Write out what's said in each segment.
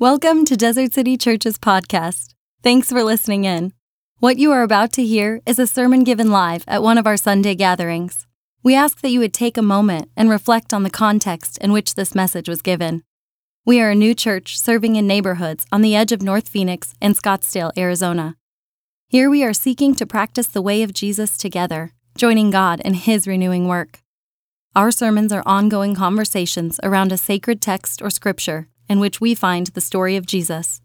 Welcome to Desert City Church's podcast. Thanks for listening in. What you are about to hear is a sermon given live at one of our Sunday gatherings. We ask that you would take a moment and reflect on the context in which this message was given. We are a new church serving in neighborhoods on the edge of North Phoenix and Scottsdale, Arizona. Here we are seeking to practice the way of Jesus together, joining God in His renewing work. Our sermons are ongoing conversations around a sacred text or scripture in which we find the story of Jesus.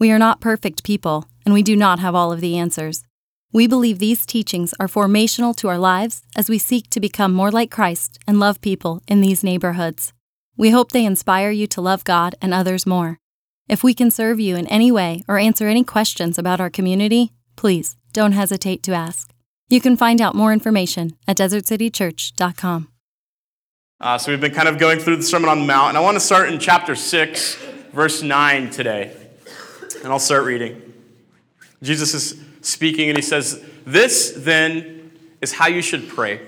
We are not perfect people, and we do not have all of the answers. We believe these teachings are formational to our lives as we seek to become more like Christ and love people in these neighborhoods. We hope they inspire you to love God and others more. If we can serve you in any way or answer any questions about our community, please don't hesitate to ask. You can find out more information at desertcitychurch.com. Uh, so we've been kind of going through the Sermon on the Mount, and I want to start in chapter 6, verse 9 today. And I'll start reading. Jesus is speaking, and he says, This then is how you should pray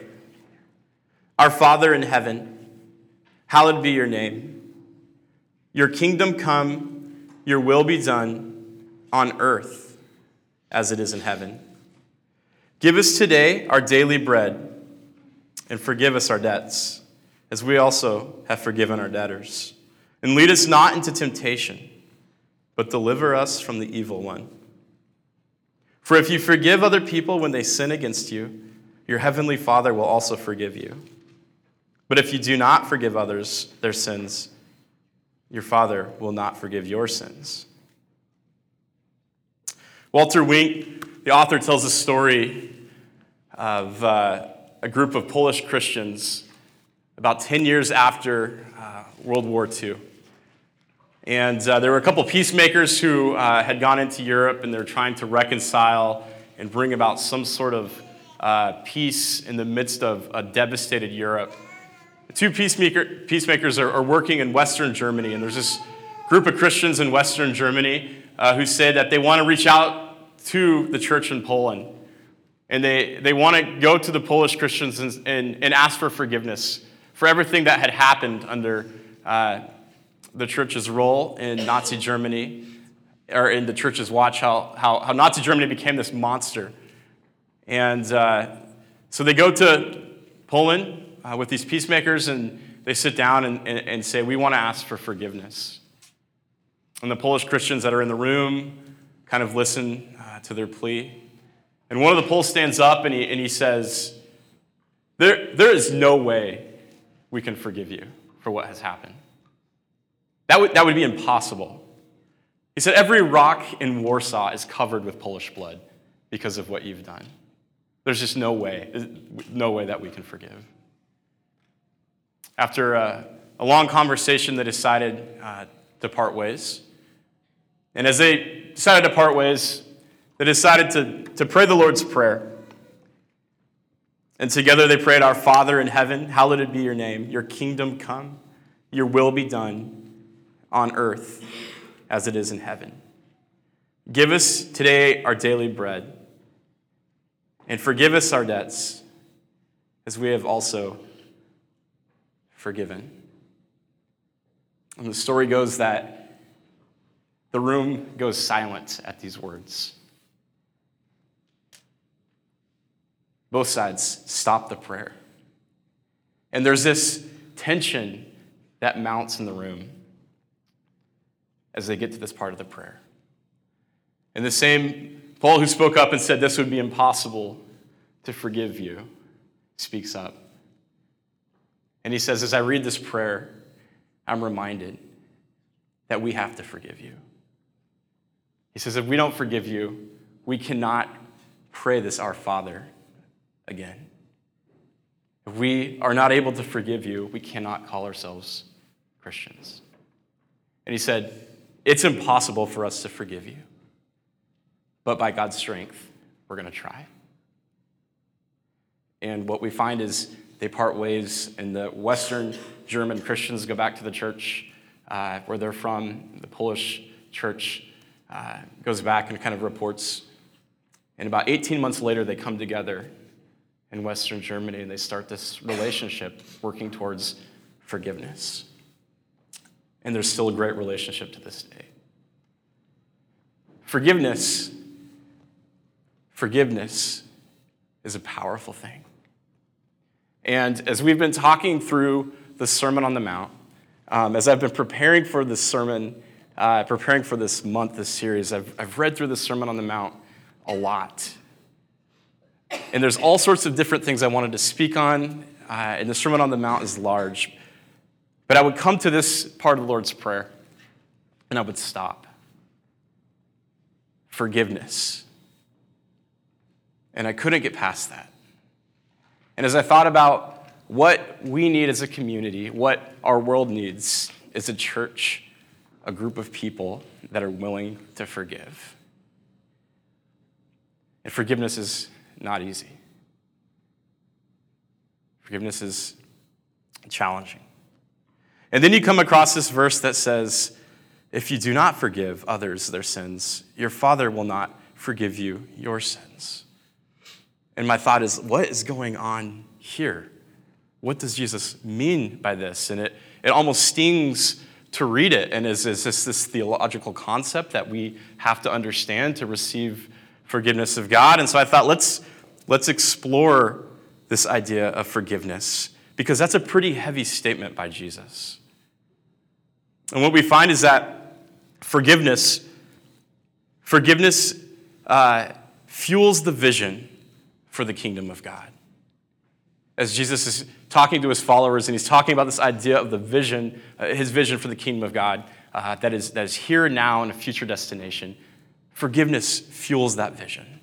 Our Father in heaven, hallowed be your name. Your kingdom come, your will be done on earth as it is in heaven. Give us today our daily bread, and forgive us our debts as we also have forgiven our debtors. And lead us not into temptation, but deliver us from the evil one. For if you forgive other people when they sin against you, your heavenly Father will also forgive you. But if you do not forgive others their sins, your Father will not forgive your sins. Walter Wink, the author, tells a story of uh, a group of Polish Christians about 10 years after uh, World War II. And uh, there were a couple peacemakers who uh, had gone into Europe and they're trying to reconcile and bring about some sort of uh, peace in the midst of a devastated Europe. Two peacemaker, peacemakers are, are, working in Western Germany, and there's this group of Christians in Western Germany uh, who say that they want to reach out to the church in Poland. And they, they want to go to the Polish Christians and, and, and ask for forgiveness for everything that had happened under uh, the church's role in Nazi Germany, or in the church's watch, how, how, how Nazi Germany became this monster. And uh, so they go to Poland uh, with these peacemakers and they sit down and, and, and say, We want to ask for forgiveness. And the Polish Christians that are in the room kind of listen uh, to their plea. And one of the Poles stands up and he, and he says, there, there is no way we can forgive you for what has happened. That would, that would be impossible. He said, Every rock in Warsaw is covered with Polish blood because of what you've done. There's just no way, no way that we can forgive. After a, a long conversation, they decided uh, to part ways. And as they decided to part ways, they decided to, to pray the Lord's Prayer. And together they prayed, Our Father in heaven, hallowed be your name. Your kingdom come, your will be done on earth as it is in heaven. Give us today our daily bread, and forgive us our debts, as we have also forgiven. And the story goes that the room goes silent at these words. Both sides stop the prayer. And there's this tension that mounts in the room as they get to this part of the prayer. And the same Pole, who spoke up and said this would be impossible to forgive you, speaks up. And he says, As I read this prayer, I'm reminded that we have to forgive you. He says, If we don't forgive you, we cannot pray this Our Father again. If we are not able to forgive you, we cannot call ourselves Christians. And he said, It's impossible for us to forgive you, but by God's strength, we're going to try. And what we find is they part ways, and the Western German Christians go back to the church uh, where they're from. The Polish church uh, goes back and kind of reports. And about 18 months later, they come together in Western Germany, and they start this relationship working towards forgiveness. And there's still a great relationship to this day. Forgiveness, forgiveness is a powerful thing. And as we've been talking through the Sermon on the Mount, um, as I've been preparing for this sermon, uh, preparing for this month, this series, I've, I've read through the Sermon on the Mount a lot. And there's all sorts of different things I wanted to speak on, uh, and the Sermon on the Mount is large. But I would come to this part of the Lord's Prayer, and I would stop. Forgiveness. And I couldn't get past that. And as I thought about what we need as a community, what our world needs is a church, a group of people that are willing to forgive. And forgiveness is not easy. Forgiveness is challenging. And then you come across this verse that says, If you do not forgive others their sins, your Father will not forgive you your sins. And my thought is, what is going on here? What does Jesus mean by this? And it, it almost stings to read it. And is, is this this theological concept that we have to understand to receive forgiveness of God? And so I thought, let's, let's explore this idea of forgiveness because that's a pretty heavy statement by Jesus. And what we find is that forgiveness, forgiveness uh, fuels the vision for the kingdom of God. As Jesus is talking to his followers and he's talking about this idea of the vision, uh, his vision for the kingdom of God uh, that, is, that is here now and a future destination, forgiveness fuels that vision.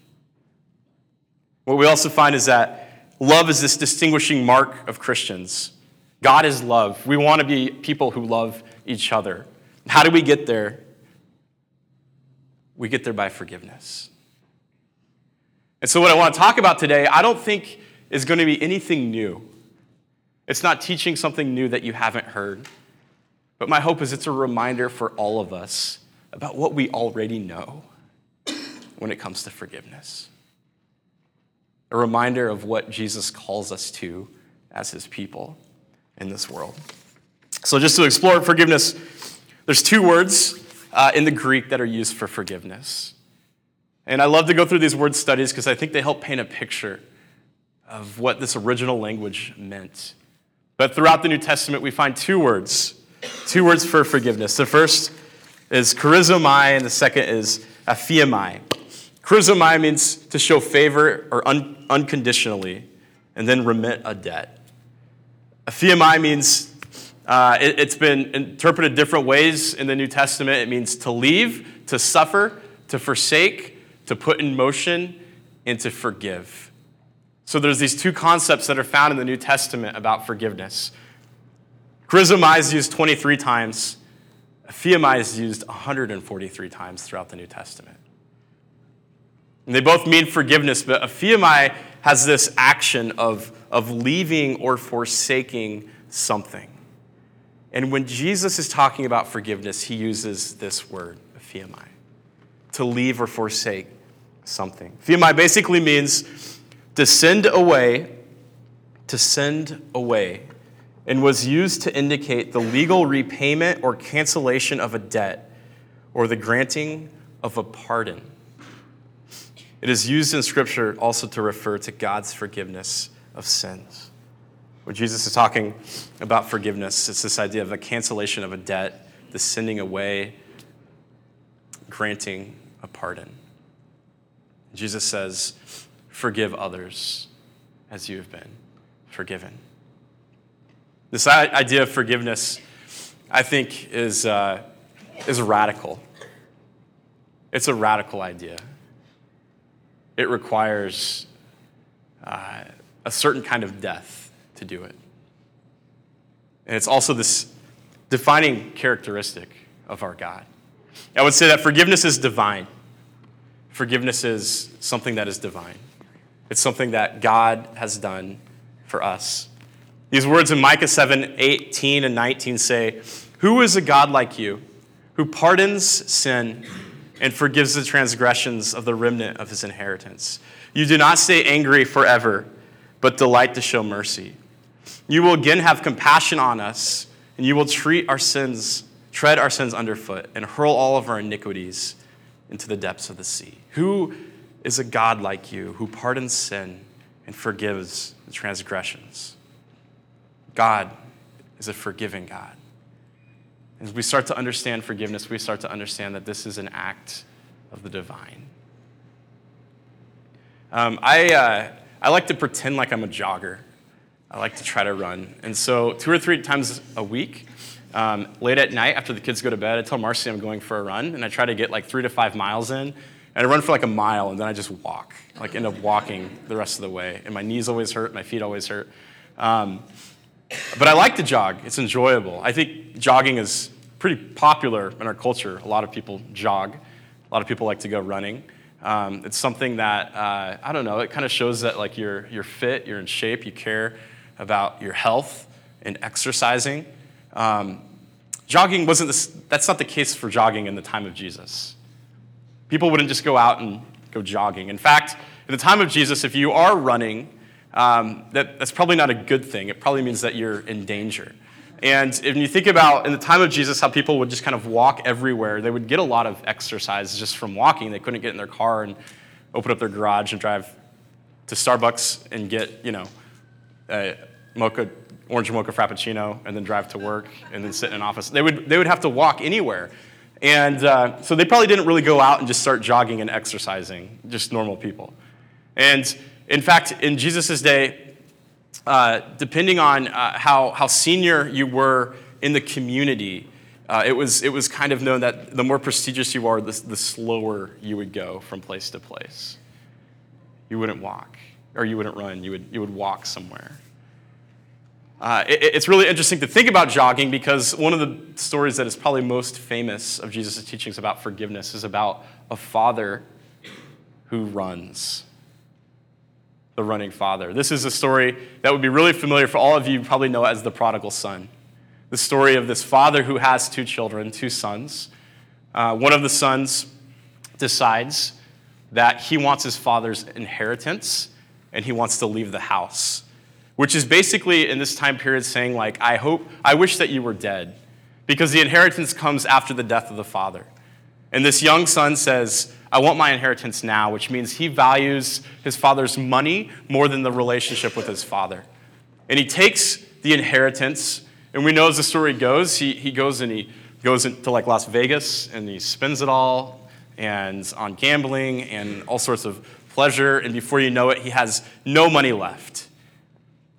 What we also find is that love is this distinguishing mark of Christians. God is love. We want to be people who love each other. How do we get there? We get there by forgiveness. And so, what I want to talk about today, I don't think is going to be anything new. It's not teaching something new that you haven't heard. But my hope is it's a reminder for all of us about what we already know when it comes to forgiveness. A reminder of what Jesus calls us to as his people in this world. So, just to explore forgiveness, there's two words uh, in the Greek that are used for forgiveness. And I love to go through these word studies because I think they help paint a picture of what this original language meant. But throughout the New Testament, we find two words, two words for forgiveness. The first is charizomai, and the second is aphiamai. Charizomai means to show favor or un- unconditionally, and then remit a debt. Aphiamai means uh, it, it's been interpreted different ways in the New Testament. It means to leave, to suffer, to forsake, to put in motion, and to forgive. So there's these two concepts that are found in the New Testament about forgiveness. Charizomai is used 23 times. Aphiamai is used 143 times throughout the New Testament. And they both mean forgiveness, but aphiamai has this action of, of leaving or forsaking something. And when Jesus is talking about forgiveness, he uses this word, aphiamai, to leave or forsake something. Aphiamai basically means to send away, to send away, and was used to indicate the legal repayment or cancellation of a debt or the granting of a pardon. It is used in Scripture also to refer to God's forgiveness of sins. When Jesus is talking about forgiveness, it's this idea of a cancellation of a debt, the sending away, granting a pardon. Jesus says, Forgive others as you have been forgiven. This idea of forgiveness, I think, is, uh, is radical. It's a radical idea. It requires uh, a certain kind of death to do it. And it's also this defining characteristic of our God. I would say that forgiveness is divine. Forgiveness is something that is divine. It's something that God has done for us. These words in Micah 7 18 and 19 say, Who is a God like you, who pardons sin and forgives the transgressions of the remnant of his inheritance? You do not stay angry forever, but delight to show mercy. You will again have compassion on us, and you will treat our sins, tread our sins underfoot, and hurl all of our iniquities into the depths of the sea? Who is a God like you who pardons sin and forgives the transgressions? God is a forgiving God. As we start to understand forgiveness, we start to understand that this is an act of the divine. Um, I, uh, I like to pretend like I'm a jogger. I like to try to run. And so, two or three times a week, um, late at night after the kids go to bed, I tell Marcy I'm going for a run, and I try to get like three to five miles in. And I run for like a mile, and then I just walk, like end up walking the rest of the way. And my knees always hurt, my feet always hurt. Um, but I like to jog, it's enjoyable. I think jogging is pretty popular in our culture. A lot of people jog, a lot of people like to go running. Um, it's something that, uh, I don't know, it kind of shows that like you're, you're fit, you're in shape, you care about your health and exercising. Um, jogging wasn't this, that's not the case for jogging in the time of Jesus. People wouldn't just go out and go jogging. In fact, in the time of Jesus, if you are running, um, that, that's probably not a good thing. It probably means that you're in danger. And if you think about in the time of Jesus, how people would just kind of walk everywhere, they would get a lot of exercise just from walking. They couldn't get in their car and open up their garage and drive to Starbucks and get, you know, a mocha, orange mocha frappuccino and then drive to work and then sit in an office. They would, they would have to walk anywhere. And uh, so they probably didn't really go out and just start jogging and exercising, just normal people. And in fact, in Jesus' day, uh, depending on uh, how, how senior you were in the community, uh, it, was, it was kind of known that the more prestigious you are, the, the slower you would go from place to place. You wouldn't walk, or you wouldn't run, you would, you would walk somewhere. Uh, it, it's really interesting to think about jogging because one of the stories that is probably most famous of Jesus' teachings about forgiveness is about a father who runs the running father. This is a story that would be really familiar for all of you, you probably know it as the prodigal son. The story of this father who has two children, two sons. Uh, one of the sons decides that he wants his father's inheritance and he wants to leave the house, which is basically in this time period saying, like, I hope, I wish that you were dead because the inheritance comes after the death of the father. And this young son says, I want my inheritance now, which means he values his father's money more than the relationship with his father. And he takes the inheritance, and we know as the story goes, he, he goes and he goes into like Las Vegas and he spends it all and on gambling and all sorts of pleasure. And before you know it, he has no money left.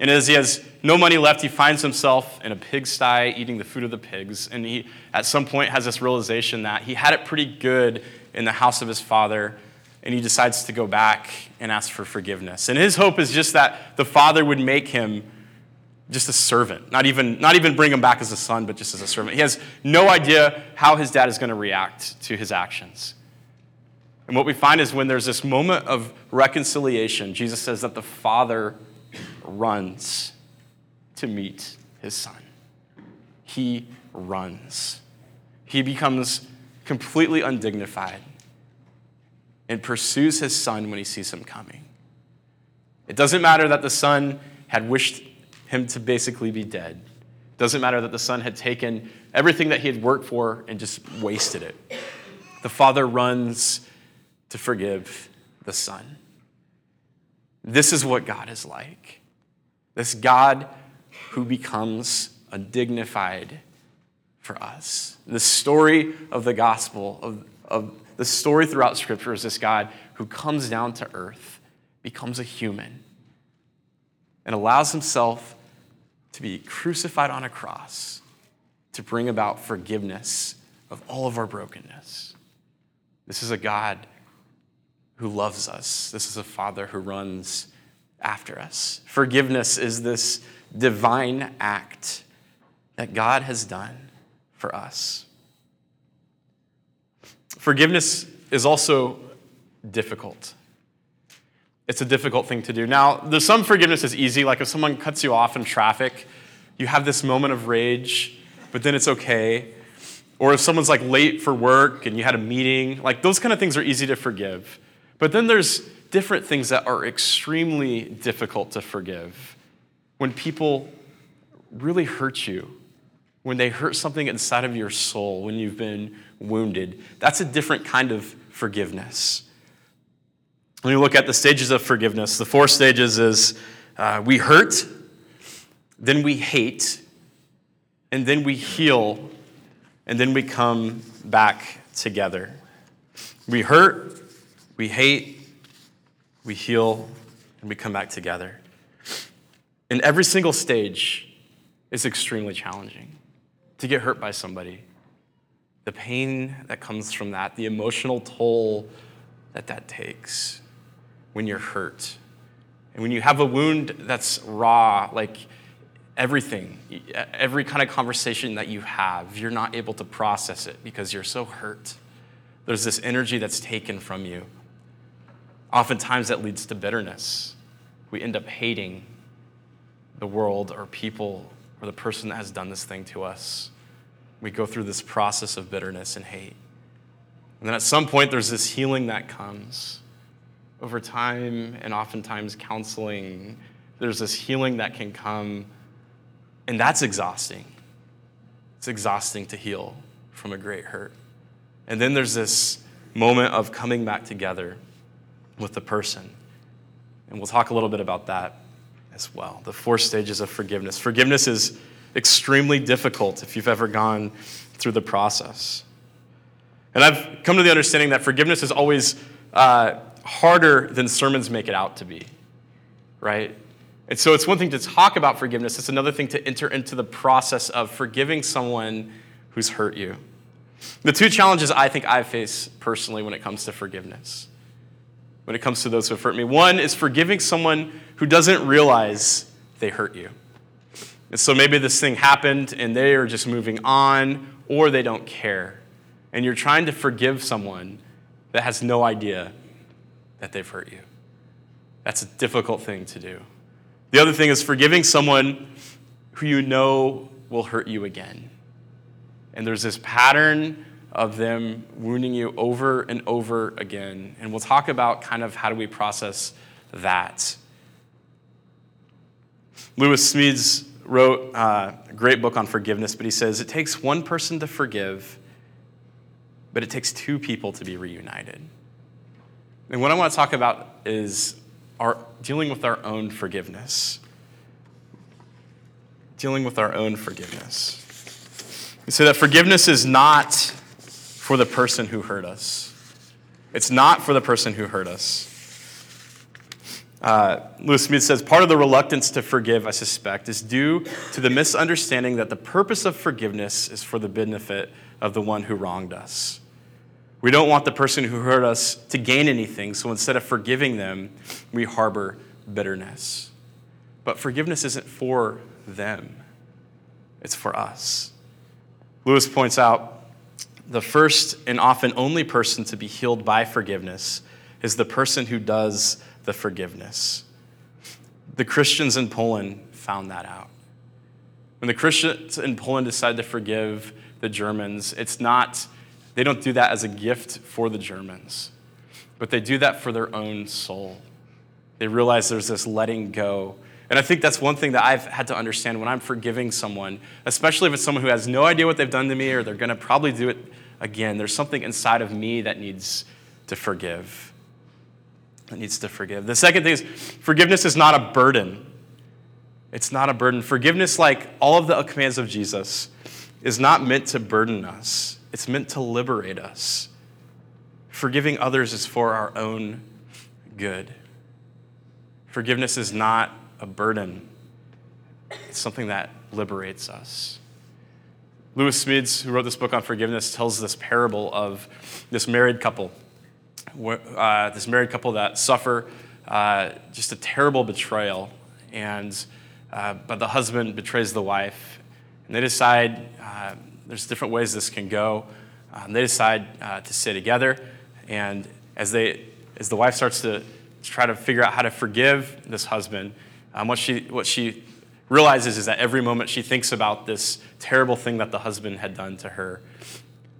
And as he has no money left, he finds himself in a pigsty eating the food of the pigs. And he, at some point, has this realization that he had it pretty good in the house of his father, and he decides to go back and ask for forgiveness. And his hope is just that the father would make him just a servant, not even, not even bring him back as a son, but just as a servant. He has no idea how his dad is going to react to his actions. And what we find is when there's this moment of reconciliation, Jesus says that the father runs to meet his son. He runs. He becomes completely undignified, and pursues his son when he sees him coming. It doesn't matter that the son had wished him to basically be dead. It doesn't matter that the son had taken everything that he had worked for and just wasted it. The father runs to forgive the son. This is what God is like. This God who becomes undignified for us. The story of the gospel, of, of the story throughout Scripture is this God who comes down to earth, becomes a human, and allows himself to be crucified on a cross to bring about forgiveness of all of our brokenness. This is a God who loves us. This is a Father who runs after us. Forgiveness is this divine act that God has done for us. Forgiveness is also difficult. It's a difficult thing to do. Now, some forgiveness is easy, like if someone cuts you off in traffic, you have this moment of rage, but then it's okay. Or if someone's like late for work and you had a meeting, like those kind of things are easy to forgive. But then there's different things that are extremely difficult to forgive. When people really hurt you, when they hurt something inside of your soul, when you've been wounded. That's a different kind of forgiveness. When you look at the stages of forgiveness, the four stages is uh, we hurt, then we hate, and then we heal, and then we come back together. We hurt, we hate, we heal, and we come back together. And every single stage is extremely challenging. To get hurt by somebody, the pain that comes from that, the emotional toll that that takes when you're hurt. And when you have a wound that's raw, like everything, every kind of conversation that you have, you're not able to process it because you're so hurt. There's this energy that's taken from you. Oftentimes that leads to bitterness. We end up hating the world or people or the person that has done this thing to us. We go through this process of bitterness and hate. And then at some point, there's this healing that comes over time and oftentimes counseling. There's this healing that can come, and that's exhausting. It's exhausting to heal from a great hurt. And then there's this moment of coming back together with the person. And we'll talk a little bit about that as well. The four stages of forgiveness. Forgiveness is extremely difficult if you've ever gone through the process. And I've come to the understanding that forgiveness is always uh, harder than sermons make it out to be, right? And so it's one thing to talk about forgiveness, it's another thing to enter into the process of forgiving someone who's hurt you. The two challenges I think I face personally when it comes to forgiveness, when it comes to those who have hurt me, one is forgiving someone who doesn't realize they hurt you. And so maybe this thing happened and they are just moving on or they don't care. And you're trying to forgive someone that has no idea that they've hurt you. That's a difficult thing to do. The other thing is forgiving someone who you know will hurt you again. And there's this pattern of them wounding you over and over again. And we'll talk about kind of how do we process that. Lewis Smedes wrote uh, a great book on forgiveness, but he says it takes one person to forgive, but it takes two people to be reunited. And what I want to talk about is our dealing with our own forgiveness. Dealing with our own forgiveness. We say that forgiveness is not for the person who hurt us. It's not for the person who hurt us. Uh, Lewis Smedes says part of the reluctance to forgive, I suspect, is due to the misunderstanding that the purpose of forgiveness is for the benefit of the one who wronged us. We don't want the person who hurt us to gain anything, so instead of forgiving them, we harbor bitterness. But forgiveness isn't for them, it's for us. Lewis points out the first and often only person to be healed by forgiveness is the person who does the forgiveness. The Christians in Poland found that out. When the Christians in Poland decide to forgive the Germans, it's not they don't do that as a gift for the Germans, but they do that for their own soul. They realize there's this letting go. And I think that's one thing that I've had to understand when I'm forgiving someone, especially if it's someone who has no idea what they've done to me or they're going to probably do it again. There's something inside of me that needs to forgive. That needs to forgive. The second thing is forgiveness is not a burden. It's not a burden. Forgiveness, like all of the commands of Jesus, is not meant to burden us it's meant to liberate us. Forgiving others is for our own good. Forgiveness is not a burden, it's something that liberates us. Lewis Smedes, who wrote this book on forgiveness, tells this parable of this married couple. Uh, this married couple that suffer uh, just a terrible betrayal, and uh, but the husband betrays the wife, and they decide uh, there's different ways this can go. Um, they decide uh, to stay together, and as they, as the wife starts to try to figure out how to forgive this husband, um, what she, what she realizes is that every moment she thinks about this terrible thing that the husband had done to her,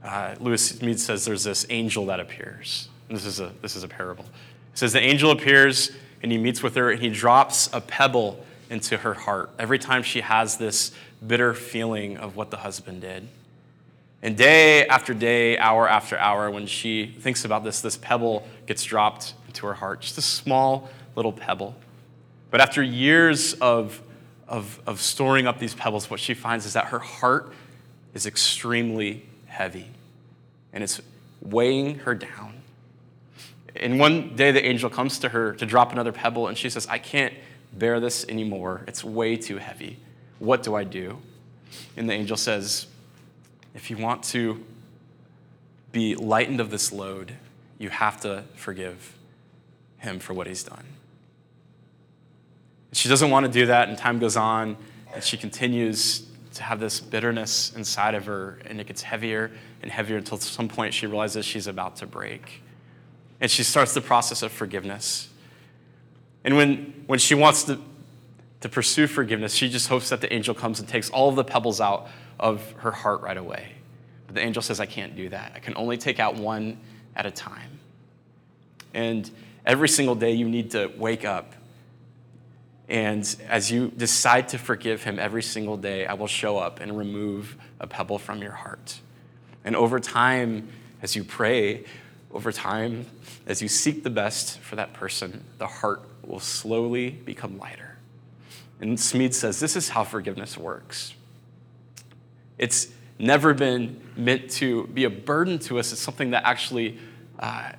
uh, Lewis Smedes says there's this angel that appears. And this is a this is a parable. It says the angel appears and he meets with her and he drops a pebble into her heart every time she has this bitter feeling of what the husband did. And day after day, hour after hour, when she thinks about this, this pebble gets dropped into her heart, just a small little pebble. But after years of, of, of storing up these pebbles, what she finds is that her heart is extremely heavy and it's weighing her down. And one day, the angel comes to her to drop another pebble, and she says, I can't bear this anymore. It's way too heavy. What do I do? And the angel says, If you want to be lightened of this load, you have to forgive him for what he's done. She doesn't want to do that, and time goes on, and she continues to have this bitterness inside of her, and it gets heavier and heavier until at some point she realizes she's about to break. And she starts the process of forgiveness. And when, when she wants to, to pursue forgiveness, she just hopes that the angel comes and takes all of the pebbles out of her heart right away. But the angel says, I can't do that. I can only take out one at a time. And every single day, you need to wake up. And as you decide to forgive him every single day, I will show up and remove a pebble from your heart. And over time, as you pray, over time, as you seek the best for that person, the heart will slowly become lighter. And Smedes says this is how forgiveness works. It's never been meant to be a burden to us. It's something that actually uh,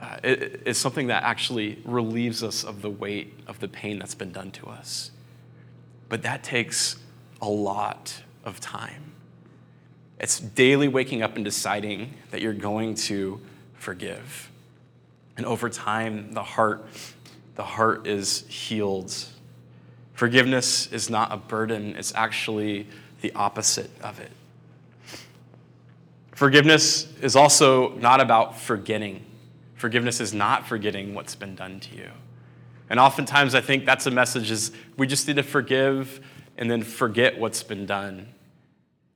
uh, is something that actually relieves us of the weight of the pain that's been done to us. But that takes a lot of time. It's daily waking up and deciding that you're going to forgive. And over time, the heart, the heart is healed. Forgiveness is not a burden, it's actually the opposite of it. Forgiveness is also not about forgetting. Forgiveness is not forgetting what's been done to you. And oftentimes I think that's a message is we just need to forgive and then forget what's been done.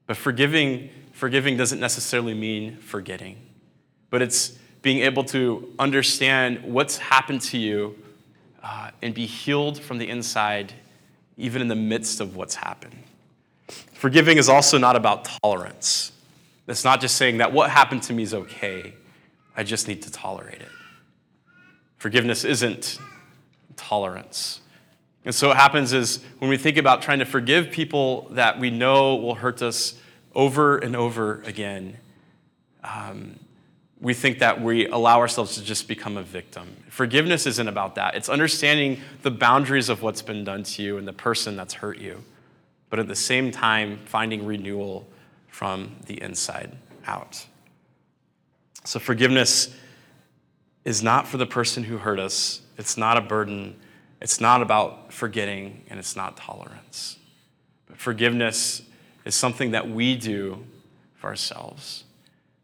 But forgiving, forgiving doesn't necessarily mean forgetting but it's being able to understand what's happened to you uh, and be healed from the inside, even in the midst of what's happened. Forgiving is also not about tolerance. It's not just saying that what happened to me is okay, I just need to tolerate it. Forgiveness isn't tolerance. And so what happens is when we think about trying to forgive people that we know will hurt us over and over again, um, we think that we allow ourselves to just become a victim. Forgiveness isn't about that. It's understanding the boundaries of what's been done to you and the person that's hurt you, but at the same time, finding renewal from the inside out. So, forgiveness is not for the person who hurt us, it's not a burden, it's not about forgetting, and it's not tolerance. But forgiveness is something that we do for ourselves.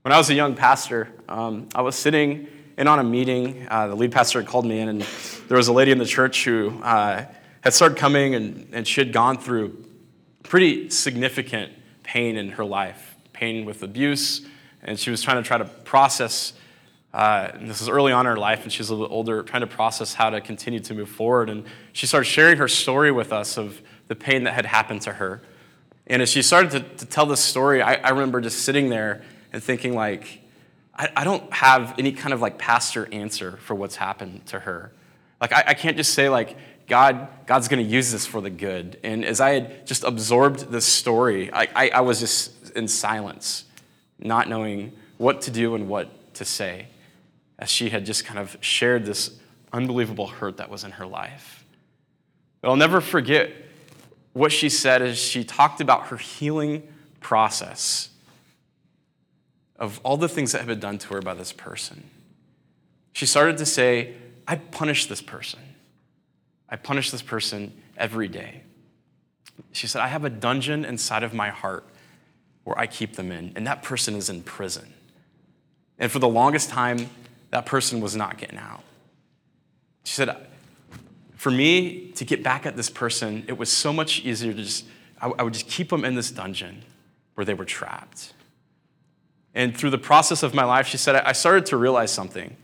When I was a young pastor, um, I was sitting in on a meeting. Uh, the lead pastor had called me in, and there was a lady in the church who uh, had started coming, and, and she had gone through pretty significant pain in her life pain with abuse, and she was trying to try to process. Uh, this is early on in her life, and she's a little older, trying to process how to continue to move forward. And she started sharing her story with us of the pain that had happened to her. And as she started to, to tell this story, I, I remember just sitting there and thinking like, I, I don't have any kind of like pastor answer for what's happened to her. Like I, I can't just say like, God, God's going to use this for the good. And as I had just absorbed this story, I, I, I, was just in silence, not knowing what to do and what to say, as she had just kind of shared this unbelievable hurt that was in her life. But I'll never forget what she said as she talked about her healing process of all the things that have been done to her by this person. She started to say, I punish this person. I punish this person every day. She said, I have a dungeon inside of my heart where I keep them in, and that person is in prison. And for the longest time, that person was not getting out. She said, for me to get back at this person, it was so much easier to just, I would just keep them in this dungeon where they were trapped. And through the process of my life, she said, I started to realize something.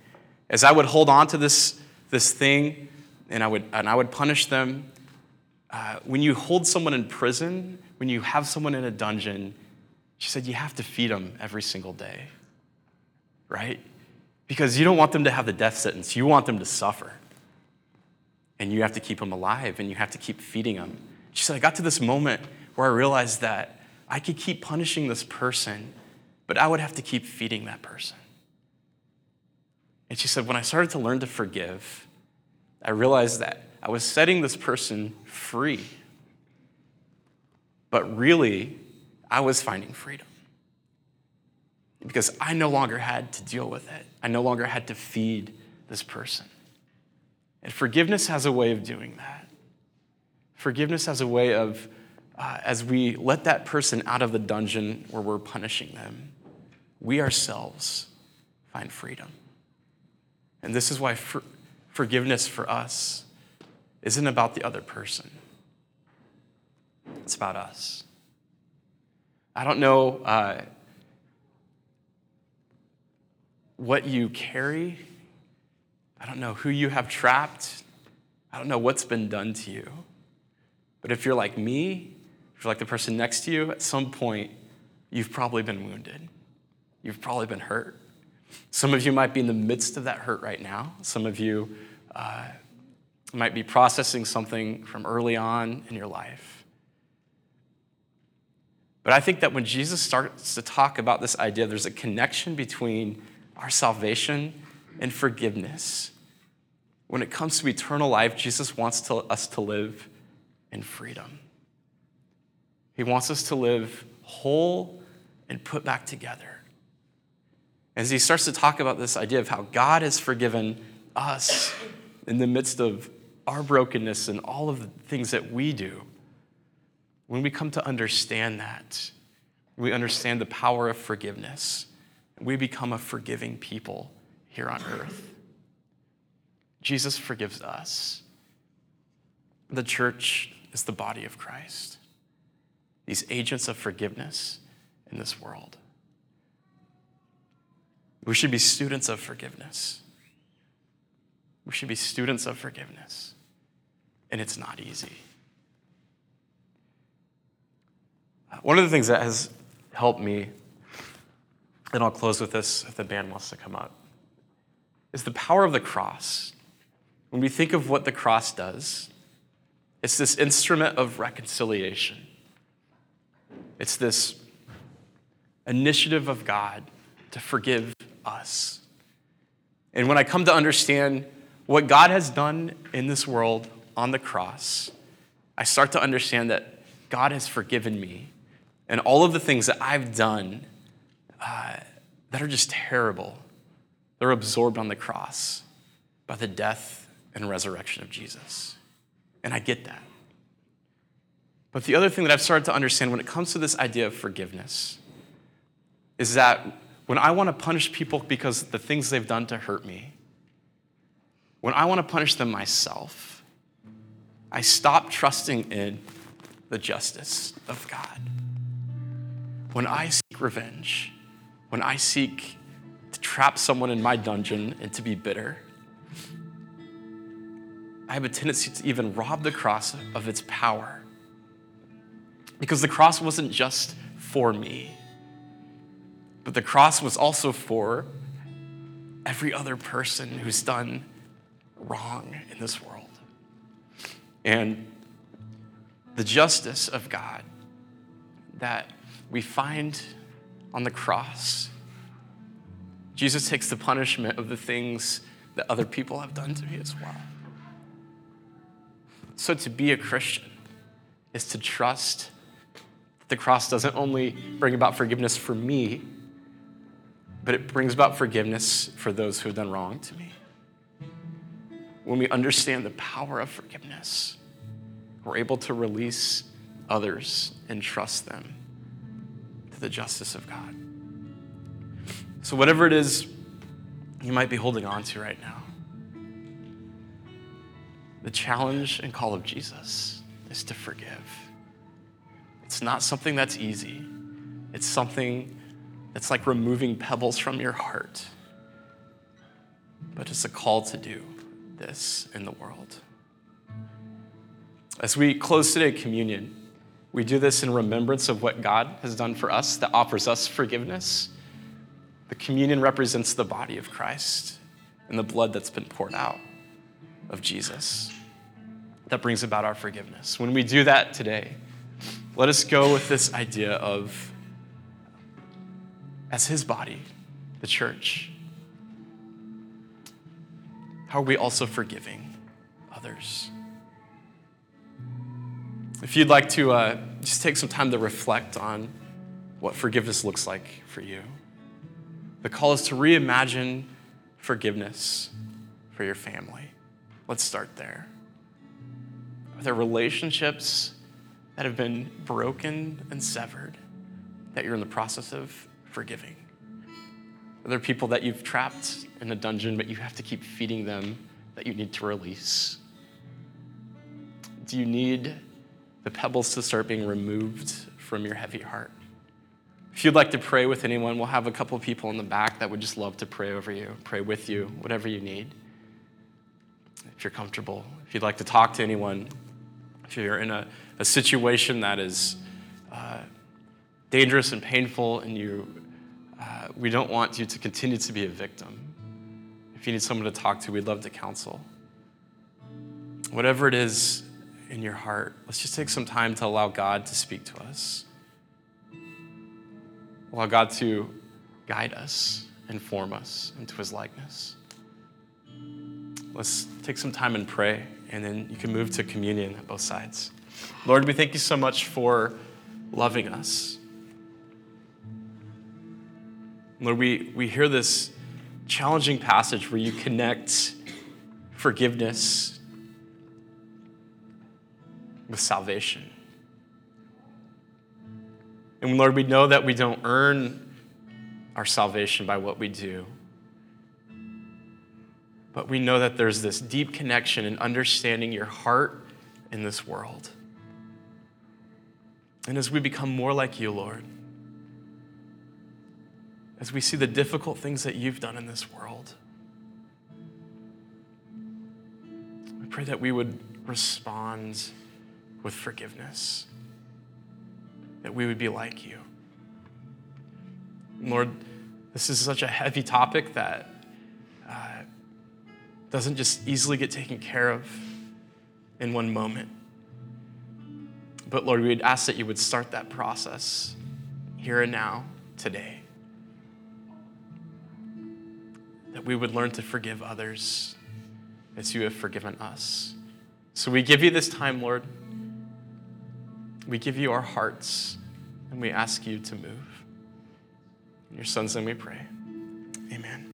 As I would hold on to this, this thing and I would, and I would punish them, uh, when you hold someone in prison, when you have someone in a dungeon, She said, You have to feed them every single day, right? Because you don't want them to have the death sentence, you want them to suffer. And you have to keep them alive and you have to keep feeding them. She said, I got to this moment where I realized that I could keep punishing this person, but I would have to keep feeding that person. And she said, when I started to learn to forgive, I realized that I was setting this person free. But really, I was finding freedom. Because I no longer had to deal with it, I no longer had to feed this person. And forgiveness has a way of doing that. Forgiveness has a way of, uh, as we let that person out of the dungeon where we're punishing them, we ourselves find freedom. And this is why for, forgiveness for us isn't about the other person, it's about us. I don't know uh, what you carry, I don't know who you have trapped, I don't know what's been done to you. But if you're like me, if you're like the person next to you, at some point, you've probably been wounded. You've probably been hurt. Some of you might be in the midst of that hurt right now. Some of you uh, might be processing something from early on in your life. But I think that when Jesus starts to talk about this idea, there's a connection between our salvation and forgiveness. When it comes to eternal life, Jesus wants to, us to live in freedom. He wants us to live whole and put back together. As he starts to talk about this idea of how God has forgiven us in the midst of our brokenness and all of the things that we do, when we come to understand that, we understand the power of forgiveness, we become a forgiving people here on earth. Jesus forgives us. The church is the body of Christ, these agents of forgiveness in this world. We should be students of forgiveness. We should be students of forgiveness. And it's not easy. One of the things that has helped me, and I'll close with this if the band wants to come up, is the power of the cross. When we think of what the cross does, it's this instrument of reconciliation. It's this initiative of God to forgive us. And when I come to understand what God has done in this world on the cross, I start to understand that God has forgiven me and all of the things that I've done uh, that are just terrible, they're absorbed on the cross by the death and resurrection of Jesus. And I get that. But the other thing that I've started to understand when it comes to this idea of forgiveness is that when I want to punish people because the things they've done to hurt me, when I want to punish them myself, I stop trusting in the justice of God. When I seek revenge, when I seek to trap someone in my dungeon and to be bitter, I have a tendency to even rob the cross of its power. Because the cross wasn't just for me, but the cross was also for every other person who's done wrong in this world. And the justice of God that we find on the cross, Jesus takes the punishment of the things that other people have done to me as well. So to be a Christian is to trust that the cross doesn't only bring about forgiveness for me, but it brings about forgiveness for those who have done wrong to me. When we understand the power of forgiveness, we're able to release others and trust them to the justice of God. So, whatever it is you might be holding on to right now, the challenge and call of Jesus is to forgive. It's not something that's easy, it's something it's like removing pebbles from your heart. But it's a call to do this in the world. As we close today communion, We do this in remembrance of what God has done for us that offers us forgiveness. The communion represents the body of Christ and the blood that's been poured out of Jesus that brings about our forgiveness. When we do that today, let us go with this idea of, as his body, the church, how are we also forgiving others? If you'd like to uh, just take some time to reflect on what forgiveness looks like for you, the call is to reimagine forgiveness for your family. Let's start there. Are there relationships that have been broken and severed that you're in the process of forgiving? Are there people that you've trapped in a dungeon, but you have to keep feeding them that you need to release? Do you need the pebbles to start being removed from your heavy heart? If you'd like to pray with anyone, we'll have a couple of people in the back that would just love to pray over you, pray with you, whatever you need. If you're comfortable, if you'd like to talk to anyone, if you're in a, a situation that is uh, dangerous and painful and you, uh, we don't want you to continue to be a victim. If you need someone to talk to, we'd love to counsel. Whatever it is in your heart, let's just take some time to allow God to speak to us. Allow God to guide us and form us into his likeness. Let's take some time and pray, and then you can move to communion at both sides. Lord, we thank you so much for loving us. Lord, we, we hear this challenging passage where you connect forgiveness with salvation. And Lord, we know that we don't earn our salvation by what we do. But we know that there's this deep connection in understanding your heart in this world. And as we become more like you, Lord, as we see the difficult things that you've done in this world, I pray that we would respond with forgiveness, that we would be like you. Lord, this is such a heavy topic that uh, doesn't just easily get taken care of in one moment. But Lord, we would ask that you would start that process here and now, today. That we would learn to forgive others as you have forgiven us. So we give you this time, Lord. We give you our hearts and we ask you to move. In your son's name we pray. Amen.